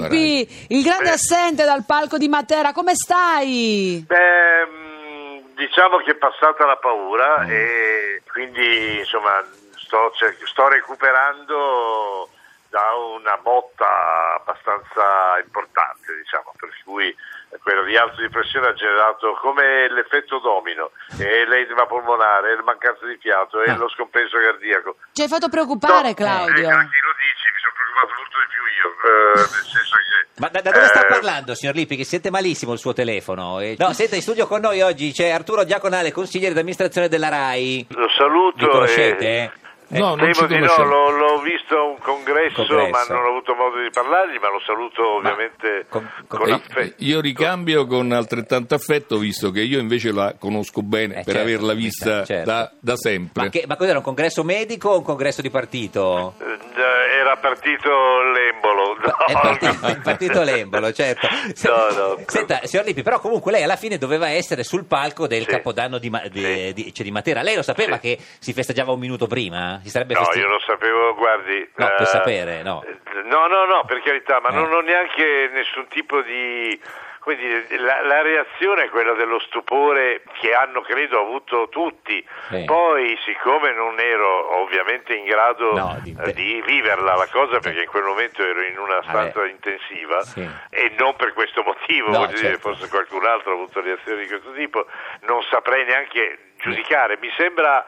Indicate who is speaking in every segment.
Speaker 1: Lippi, il grande
Speaker 2: Eh.
Speaker 1: assente dal palco di Matera, come stai?
Speaker 2: Beh, mh, diciamo che è passata la paura e quindi insomma sto, sto recuperando da una botta abbastanza importante, diciamo, per cui quel rialzo di pressione ha generato come l'effetto domino, e l'edema polmonare, e la mancanza di fiato e
Speaker 3: Ah.
Speaker 2: lo scompenso cardiaco.
Speaker 1: Ci hai fatto preoccupare,
Speaker 2: No,
Speaker 1: Claudio.
Speaker 2: eh, chi lo dici, preoccupato molto di più io, eh, nel senso che...
Speaker 3: Ma da, da dove sta
Speaker 2: eh,
Speaker 3: parlando, signor Lippi? Che sente malissimo il suo telefono. Eh, No, senta, in studio con noi oggi c'è Arturo Diaconale, consigliere d'amministrazione della RAI.
Speaker 2: Lo saluto.
Speaker 3: Li conoscete?
Speaker 2: e-
Speaker 3: eh?
Speaker 4: No, non ci
Speaker 2: Temo di no,
Speaker 4: conosciamo.
Speaker 2: l'ho, l'ho visto a un congresso,
Speaker 3: Congresso.
Speaker 2: ma non ho avuto modo di parlargli, ma lo saluto ovviamente
Speaker 3: con-
Speaker 2: con,
Speaker 3: con-
Speaker 4: Eh,
Speaker 2: affetto.
Speaker 4: Io ricambio con altrettanto affetto, visto che io invece la conosco bene
Speaker 3: Eh,
Speaker 4: per
Speaker 3: certo,
Speaker 4: averla vista
Speaker 3: certo.
Speaker 4: da, da sempre.
Speaker 3: Ma, che, ma cos'era un congresso medico o un congresso di partito?
Speaker 2: Eh, Era partito l'embolo. No,
Speaker 3: È partito, è partito l'embolo, certo.
Speaker 2: No, no.
Speaker 3: Senta, signor Lippi, però comunque lei alla fine doveva essere sul palco del
Speaker 2: Sì.
Speaker 3: Capodanno di, di-
Speaker 2: Sì.
Speaker 3: di- cioè di Matera. Lei lo sapeva
Speaker 2: Sì.
Speaker 3: che si festeggiava un minuto prima? Si sarebbe
Speaker 2: No,
Speaker 3: festi-
Speaker 2: io lo sapevo, guardi.
Speaker 3: No, per
Speaker 2: eh,
Speaker 3: sapere, no.
Speaker 2: No, no, no, per carità, ma
Speaker 3: Eh.
Speaker 2: non ho neanche nessun tipo di... Dire, la, la reazione è quella dello stupore che hanno, credo, avuto tutti.
Speaker 3: Sì.
Speaker 2: Poi, siccome non ero ovviamente in grado
Speaker 3: No, di-
Speaker 2: eh, di viverla la cosa, perché in quel momento ero in una stanza
Speaker 3: Vabbè.
Speaker 2: intensiva,
Speaker 3: Sì.
Speaker 2: e non per questo motivo,
Speaker 3: No,
Speaker 2: voglio dire,
Speaker 3: certo.
Speaker 2: forse qualcun altro ha avuto reazioni di questo tipo, non saprei neanche giudicare. Mi sembra,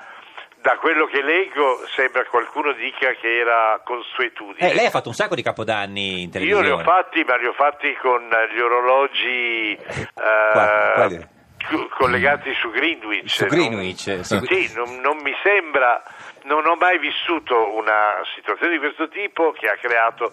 Speaker 2: da quello che leggo, sembra qualcuno dica che era consuetudine.
Speaker 3: Eh, lei ha fatto un sacco di capodanni in
Speaker 2: Io
Speaker 3: televisione.
Speaker 2: li ho fatti, ma li ho fatti con gli orologi eh,
Speaker 3: Qua- quali?
Speaker 2: co- collegati su Greenwich.
Speaker 3: Su Greenwich,
Speaker 2: Non,
Speaker 3: su-
Speaker 2: sì, non, non mi sembra, non ho mai vissuto una situazione di questo tipo che ha creato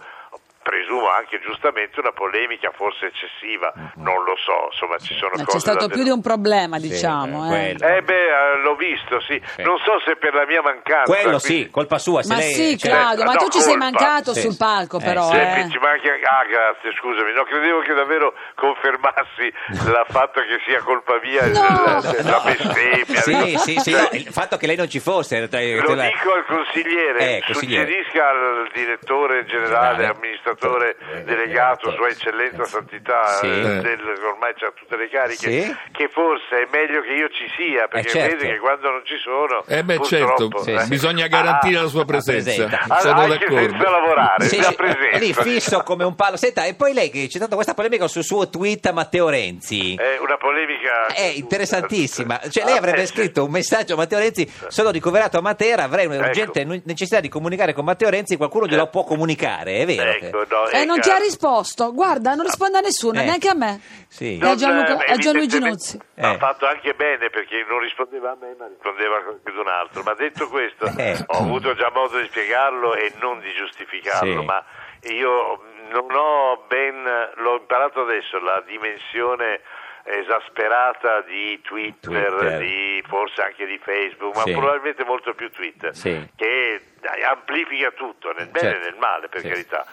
Speaker 2: presumo anche giustamente una polemica forse eccessiva, non lo so, insomma ci sono
Speaker 1: Eh,
Speaker 2: cose
Speaker 1: C'è stato più di un problema,
Speaker 3: Sì,
Speaker 1: diciamo.
Speaker 3: eh,
Speaker 1: eh.
Speaker 2: Eh beh, eh, l'ho visto, sì. Non so se per la mia mancanza.
Speaker 3: Quello
Speaker 2: quindi-
Speaker 3: sì, colpa sua. Se
Speaker 1: Ma
Speaker 3: lei,
Speaker 1: sì,
Speaker 3: cioè-
Speaker 1: Claudio, ma
Speaker 2: no,
Speaker 1: tu ci sei
Speaker 2: colpa.
Speaker 1: mancato
Speaker 3: Sì,
Speaker 1: sul
Speaker 3: sì.
Speaker 1: palco,
Speaker 3: Eh,
Speaker 1: però.
Speaker 3: sì,
Speaker 1: eh.
Speaker 2: Ci manca... Ah, grazie, scusami, no, credevo che davvero confermassi il fatto che sia colpa mia
Speaker 1: No.
Speaker 2: la, la bestemmia.
Speaker 3: Sì, sì, sì,
Speaker 2: Cioè,
Speaker 3: no, il fatto che lei non ci fosse. eh,
Speaker 2: Lo dico al consigliere,
Speaker 3: Eh, consigliere.
Speaker 2: suggerisca al direttore generale,
Speaker 3: Generale.
Speaker 2: Amministratore
Speaker 3: Eh,
Speaker 2: delegato,
Speaker 3: eh,
Speaker 2: Sua Eccellenza Santità,
Speaker 3: Sì.
Speaker 2: eh, del- ormai c'ha tutte le cariche,
Speaker 3: Sì.
Speaker 2: che forse è meglio che io ci sia, perché
Speaker 3: Eh, certo.
Speaker 2: vedi che quando non ci sono,
Speaker 4: Eh beh certo,
Speaker 3: Sì,
Speaker 2: eh,
Speaker 4: bisogna garantire
Speaker 2: ah,
Speaker 4: la sua presenza.
Speaker 2: ah,
Speaker 4: Sono
Speaker 2: anche senza
Speaker 4: d'accordo.
Speaker 2: lavorare,
Speaker 3: Sì,
Speaker 2: la presenza.
Speaker 3: lì fisso come un palo. Senta, e poi lei che c'è stata questa polemica sul suo tweet a Matteo Renzi.
Speaker 2: È una polemica
Speaker 3: È interessantissima. Cioè, lei
Speaker 2: Ah,
Speaker 3: avrebbe
Speaker 2: eh, sì.
Speaker 3: scritto un messaggio a Matteo Renzi: Sono ricoverato a Matera, avrei un'urgente
Speaker 2: Ecco.
Speaker 3: necessità di comunicare con Matteo Renzi. Qualcuno glielo può comunicare, è vero? che-
Speaker 2: Ecco, no,
Speaker 1: E
Speaker 2: è
Speaker 1: non ti ha
Speaker 2: chiaro.
Speaker 1: risposto. Guarda, non risponde a nessuno,
Speaker 3: Eh.
Speaker 1: neanche a me.
Speaker 3: Sì.
Speaker 1: E a, Gianluca-
Speaker 2: Non, eh,
Speaker 1: a Gianluigi Nuzzi.
Speaker 2: Ha
Speaker 3: Eh.
Speaker 2: fatto anche bene perché non rispondeva a me, ma rispondeva a qualcun altro. Ma detto questo,
Speaker 3: Eh.
Speaker 2: ho avuto già modo di spiegarlo e non di giustificarlo,
Speaker 3: Sì.
Speaker 2: ma io non ho ben, l'ho imparato adesso, la dimensione esasperata di Twitter,
Speaker 3: Twitter.
Speaker 2: di forse anche di Facebook, ma
Speaker 3: Sì.
Speaker 2: probabilmente molto più Twitter,
Speaker 3: Sì.
Speaker 2: che amplifica tutto, nel bene
Speaker 3: Certo.
Speaker 2: e nel male, per
Speaker 3: Sì.
Speaker 2: carità.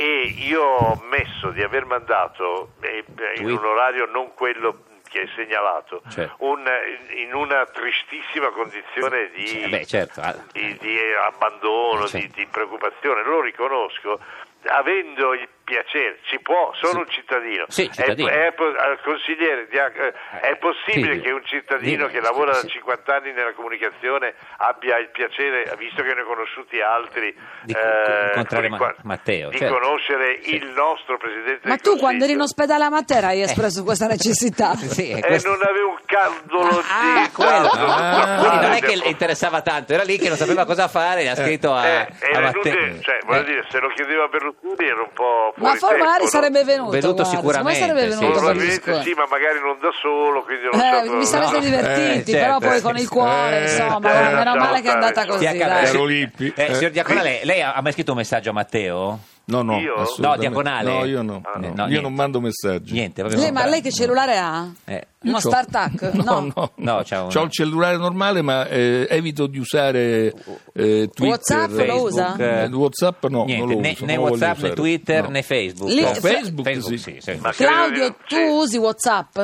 Speaker 2: E io ho messo di aver mandato eh, in
Speaker 3: Tweet.
Speaker 2: un orario non quello che è segnalato,
Speaker 3: Certo.
Speaker 2: un- in una tristissima condizione di,
Speaker 3: Sì, beh, certo. Ah.
Speaker 2: di- di abbandono,
Speaker 3: Certo.
Speaker 2: di, di preoccupazione, lo riconosco, avendo il piacere, ci può, sono un cittadino.
Speaker 3: Sì, cittadino.
Speaker 2: È, è eh, è possibile
Speaker 3: sì.
Speaker 2: che un cittadino
Speaker 3: Sì,
Speaker 2: che lavora da
Speaker 3: sì.
Speaker 2: 50 anni nella comunicazione abbia il piacere, visto che ne ho conosciuti altri,
Speaker 3: Di
Speaker 2: eh,
Speaker 3: Ma- Matteo,
Speaker 2: di
Speaker 3: certo.
Speaker 2: conoscere
Speaker 3: Sì.
Speaker 2: il nostro Presidente
Speaker 1: Ma
Speaker 2: del
Speaker 1: tu quando eri in
Speaker 2: Consiglio.
Speaker 1: ospedale a Matera hai espresso questa necessità.
Speaker 2: Eh,
Speaker 3: questo-
Speaker 2: non avevo un caldolo
Speaker 3: Ah,
Speaker 2: di
Speaker 3: quello.
Speaker 2: caldo.
Speaker 4: Ah.
Speaker 3: Quindi non è che le interessava tanto, era lì che non sapeva cosa fare e ha scritto a,
Speaker 2: Eh,
Speaker 3: a Matteo.
Speaker 2: cioè,
Speaker 3: Eh.
Speaker 2: dire, se lo chiedeva a Berlusconi era un po'
Speaker 1: Ma
Speaker 2: fuori
Speaker 1: for-
Speaker 2: tempo,
Speaker 1: magari
Speaker 2: no?
Speaker 1: sarebbe venuto.
Speaker 3: Venuto
Speaker 1: guarda,
Speaker 3: sicuramente,
Speaker 1: sarebbe
Speaker 3: sì.
Speaker 1: venuto Berlusconi.
Speaker 2: sì, ma magari non da solo, quindi non
Speaker 1: Eh, vi sareste
Speaker 3: No.
Speaker 1: divertiti,
Speaker 3: Eh, certo.
Speaker 1: però poi con il cuore,
Speaker 4: Eh,
Speaker 1: insomma,
Speaker 4: eh,
Speaker 1: meno male che è andata così.
Speaker 4: Lippi.
Speaker 3: Eh,
Speaker 4: Eh.
Speaker 3: signor Diaconale, lei ha mai scritto un messaggio a Matteo?
Speaker 4: No, no,
Speaker 2: Io?
Speaker 3: No, diagonale.
Speaker 4: No, io no.
Speaker 2: Ah,
Speaker 4: no.
Speaker 3: no,
Speaker 4: io non mando messaggi.
Speaker 3: Niente, vabbè,
Speaker 1: Lei, ma lei che cellulare ha?
Speaker 3: Eh,
Speaker 1: Uno start-up?
Speaker 4: No, no.
Speaker 3: No, un-
Speaker 4: C'ho il cellulare normale, ma eh, evito di usare eh, Twitter.
Speaker 1: WhatsApp lo
Speaker 3: Facebook,
Speaker 1: usa?
Speaker 3: eh,
Speaker 4: WhatsApp no,
Speaker 3: Niente,
Speaker 4: non lo
Speaker 3: né,
Speaker 4: uso.
Speaker 3: né
Speaker 4: lo
Speaker 3: WhatsApp, né. Twitter,
Speaker 4: No.
Speaker 3: né Facebook.
Speaker 1: Lì-
Speaker 4: No, Facebook,
Speaker 3: Facebook,
Speaker 4: sì.
Speaker 3: sì, sì.
Speaker 1: Claudio,
Speaker 2: di-
Speaker 1: tu usi WhatsApp?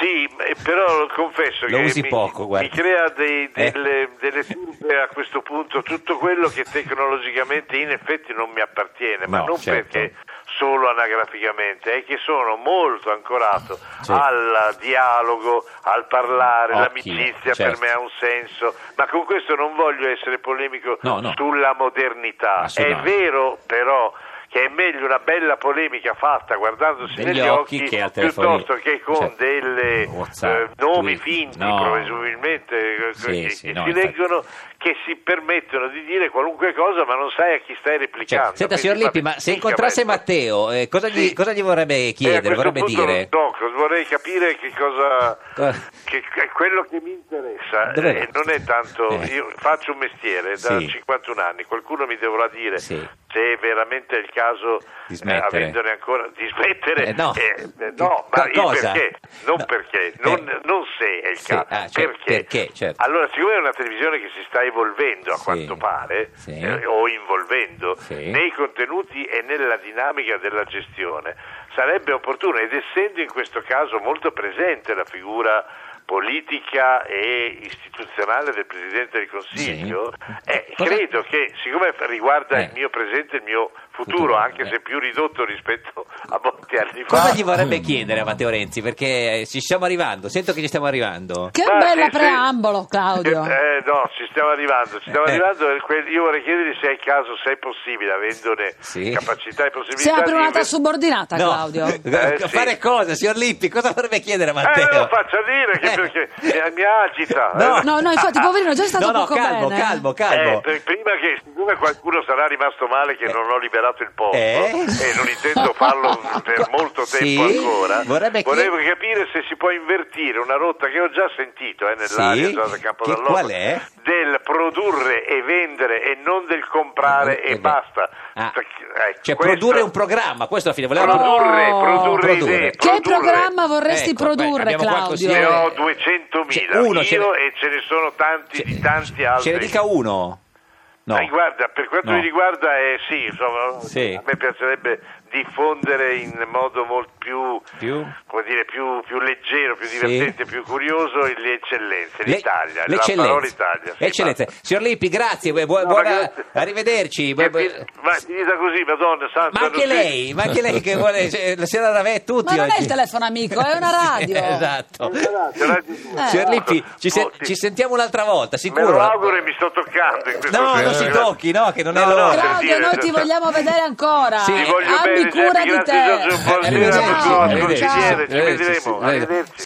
Speaker 2: Sì, eh, però confesso
Speaker 3: Lo
Speaker 2: che
Speaker 3: usi
Speaker 2: mi,
Speaker 3: poco, guarda.
Speaker 2: mi crea dei-
Speaker 3: Eh.
Speaker 2: delle, delle turbe a questo punto, tutto quello che tecnologicamente in effetti non mi appartiene, ma
Speaker 3: No,
Speaker 2: non
Speaker 3: certo.
Speaker 2: perché solo anagraficamente, è che sono molto ancorato
Speaker 3: Sì.
Speaker 2: al dialogo, al parlare,
Speaker 3: Occhi,
Speaker 2: l'amicizia
Speaker 3: certo.
Speaker 2: per me ha un senso, ma con questo non voglio essere polemico
Speaker 3: No, no.
Speaker 2: sulla modernità. È vero però che è meglio una bella polemica fatta guardandosi
Speaker 3: Negli
Speaker 2: negli
Speaker 3: occhi
Speaker 2: occhi
Speaker 3: che
Speaker 2: piuttosto che con
Speaker 3: Certo.
Speaker 2: delle eh, nomi finti
Speaker 3: No.
Speaker 2: presumibilmente eh,
Speaker 3: Sì,
Speaker 2: che,
Speaker 3: sì,
Speaker 2: che
Speaker 3: no,
Speaker 2: si
Speaker 3: infatti.
Speaker 2: leggono che si permettono di dire qualunque cosa ma non sai a chi stai replicando.
Speaker 3: Cioè, senta, signor Lippi, ma se incontrasse. Matteo, eh, cosa, gli,
Speaker 2: Sì.
Speaker 3: cosa gli vorrebbe
Speaker 2: Eh,
Speaker 3: chiedere,
Speaker 2: questo
Speaker 3: vorrebbe dire?
Speaker 2: no, vorrei capire che cosa
Speaker 3: Co-
Speaker 2: che, che quello che mi interessa eh, non è tanto
Speaker 3: Eh.
Speaker 2: io faccio un mestiere da
Speaker 3: Sì.
Speaker 2: 51 anni qualcuno mi dovrà dire
Speaker 3: Sì.
Speaker 2: Se è veramente il caso
Speaker 3: Di
Speaker 2: eh,
Speaker 3: smettere.
Speaker 2: ancora di smettere
Speaker 3: Eh, no.
Speaker 2: eh, eh, no, ma perché non
Speaker 3: No.
Speaker 2: perché non,
Speaker 3: Eh.
Speaker 2: non se è il
Speaker 3: Sì,
Speaker 2: caso
Speaker 3: ah, cioè,
Speaker 2: perché,
Speaker 3: perché, certo.
Speaker 2: allora siccome è una televisione che si sta evolvendo a
Speaker 3: Sì.
Speaker 2: quanto pare
Speaker 3: Sì.
Speaker 2: eh, o involvendo nei contenuti e nella dinamica della gestione, sarebbe opportuno, ed essendo in questo caso molto presente la figura politica e istituzionale del Presidente del Consiglio,
Speaker 3: Sì.
Speaker 2: eh,
Speaker 3: Cosa-
Speaker 2: credo che siccome riguarda
Speaker 3: Eh.
Speaker 2: il mio presente e il mio futuro,
Speaker 3: Futuro,
Speaker 2: anche
Speaker 3: eh.
Speaker 2: se più ridotto rispetto a molti anni
Speaker 3: Cosa
Speaker 2: fa,
Speaker 3: gli vorrebbe chiedere a Matteo Renzi? Perché eh, ci stiamo arrivando, sento che ci stiamo arrivando.
Speaker 1: Che
Speaker 2: Ma
Speaker 1: bella
Speaker 2: sì,
Speaker 1: preambolo, Claudio.
Speaker 2: Eh, no, ci stiamo arrivando, ci stiamo
Speaker 3: Eh.
Speaker 2: arrivando. Io vorrei chiedergli se è il caso, se è possibile, avendone
Speaker 3: Sì.
Speaker 2: capacità e possibilità.
Speaker 1: Si apre
Speaker 2: di
Speaker 1: un'altra
Speaker 2: inve-
Speaker 1: subordinata, Claudio.
Speaker 2: Eh, sì.
Speaker 3: Fare cosa, signor Lippi? Cosa vorrebbe chiedere a
Speaker 2: Eh,
Speaker 3: Matteo?
Speaker 2: me lo faccia dire che
Speaker 3: Eh.
Speaker 2: Perché mi, mi agita.
Speaker 3: No.
Speaker 2: eh.
Speaker 1: No, no, infatti, poverino, è già stato
Speaker 3: No, no,
Speaker 1: poco
Speaker 3: calmo,
Speaker 1: bene.
Speaker 3: calmo, calmo.
Speaker 2: Eh, per- prima che siccome qualcuno sarà rimasto male che non ho liberato il posto
Speaker 3: Eh?
Speaker 2: e non intendo farlo per molto tempo
Speaker 3: Sì?
Speaker 2: ancora
Speaker 3: Vorrebbe
Speaker 2: volevo capire se si può invertire una rotta che ho già sentito eh, nell'aria
Speaker 3: Sì?
Speaker 2: già da Campo
Speaker 3: Che- qual è?
Speaker 2: del produrre e vendere e non del comprare
Speaker 3: Eh,
Speaker 2: e
Speaker 3: eh,
Speaker 2: basta
Speaker 3: ah.
Speaker 2: Ecco,
Speaker 3: Cioè,
Speaker 2: questo-
Speaker 3: produrre un programma, questo alla fine voleva
Speaker 2: produrre,
Speaker 1: Oh.
Speaker 2: produrre,
Speaker 3: Produrre.
Speaker 2: idee
Speaker 1: Che
Speaker 2: produrre.
Speaker 1: programma vorresti
Speaker 3: Ecco, beh,
Speaker 1: produrre,
Speaker 3: qua
Speaker 1: Claudio?
Speaker 2: ne
Speaker 3: Eh,
Speaker 2: ho 200.000
Speaker 3: c'è uno,
Speaker 2: io
Speaker 3: ne-
Speaker 2: e ce ne sono tanti di tanti altri
Speaker 3: Ce ne dica uno. No.
Speaker 2: Eh, guarda, per quanto
Speaker 3: No.
Speaker 2: mi riguarda, eh, sì, insomma,
Speaker 3: Sì.
Speaker 2: a me piacerebbe diffondere in modo molto più,
Speaker 3: Più?
Speaker 2: come dire, più, più leggero, più
Speaker 3: Sì.
Speaker 2: divertente, più curioso le eccellenze,
Speaker 3: Le-
Speaker 2: l'Italia,
Speaker 3: le
Speaker 2: la parola Italia. sì,
Speaker 3: Eccellenze.
Speaker 2: basta.
Speaker 3: Signor Lippi, grazie, bu- bu-
Speaker 2: No,
Speaker 3: buona-
Speaker 2: grazie.
Speaker 3: arrivederci. Bu-
Speaker 2: Che
Speaker 3: bu-
Speaker 2: Ma finita così, madonna santa.
Speaker 3: Ma anche
Speaker 2: si-
Speaker 3: lei, ma anche lei che vuole, cioè, la signora Ravè, tutti
Speaker 1: Ma non è il telefono amico, è una radio.
Speaker 3: esatto.
Speaker 2: Di tu.
Speaker 1: Eh.
Speaker 3: Signor Lippi, ci, se-
Speaker 2: sì.
Speaker 3: ci sentiamo un'altra volta,
Speaker 2: Me
Speaker 3: sicuro.
Speaker 2: lo auguro e mi sto toccando
Speaker 3: No, non si tocchi, no, che non è
Speaker 2: No, no,
Speaker 3: l'ora.
Speaker 1: Claudio, noi
Speaker 2: cioè,
Speaker 1: ti vogliamo vedere ancora.
Speaker 3: Sì.
Speaker 2: Ti voglio
Speaker 1: Abbi
Speaker 2: bene,
Speaker 1: cura di te.
Speaker 2: Giorgio, buonasera,
Speaker 3: Arrivederci.
Speaker 2: consigliere, ci vedremo, arrivederci.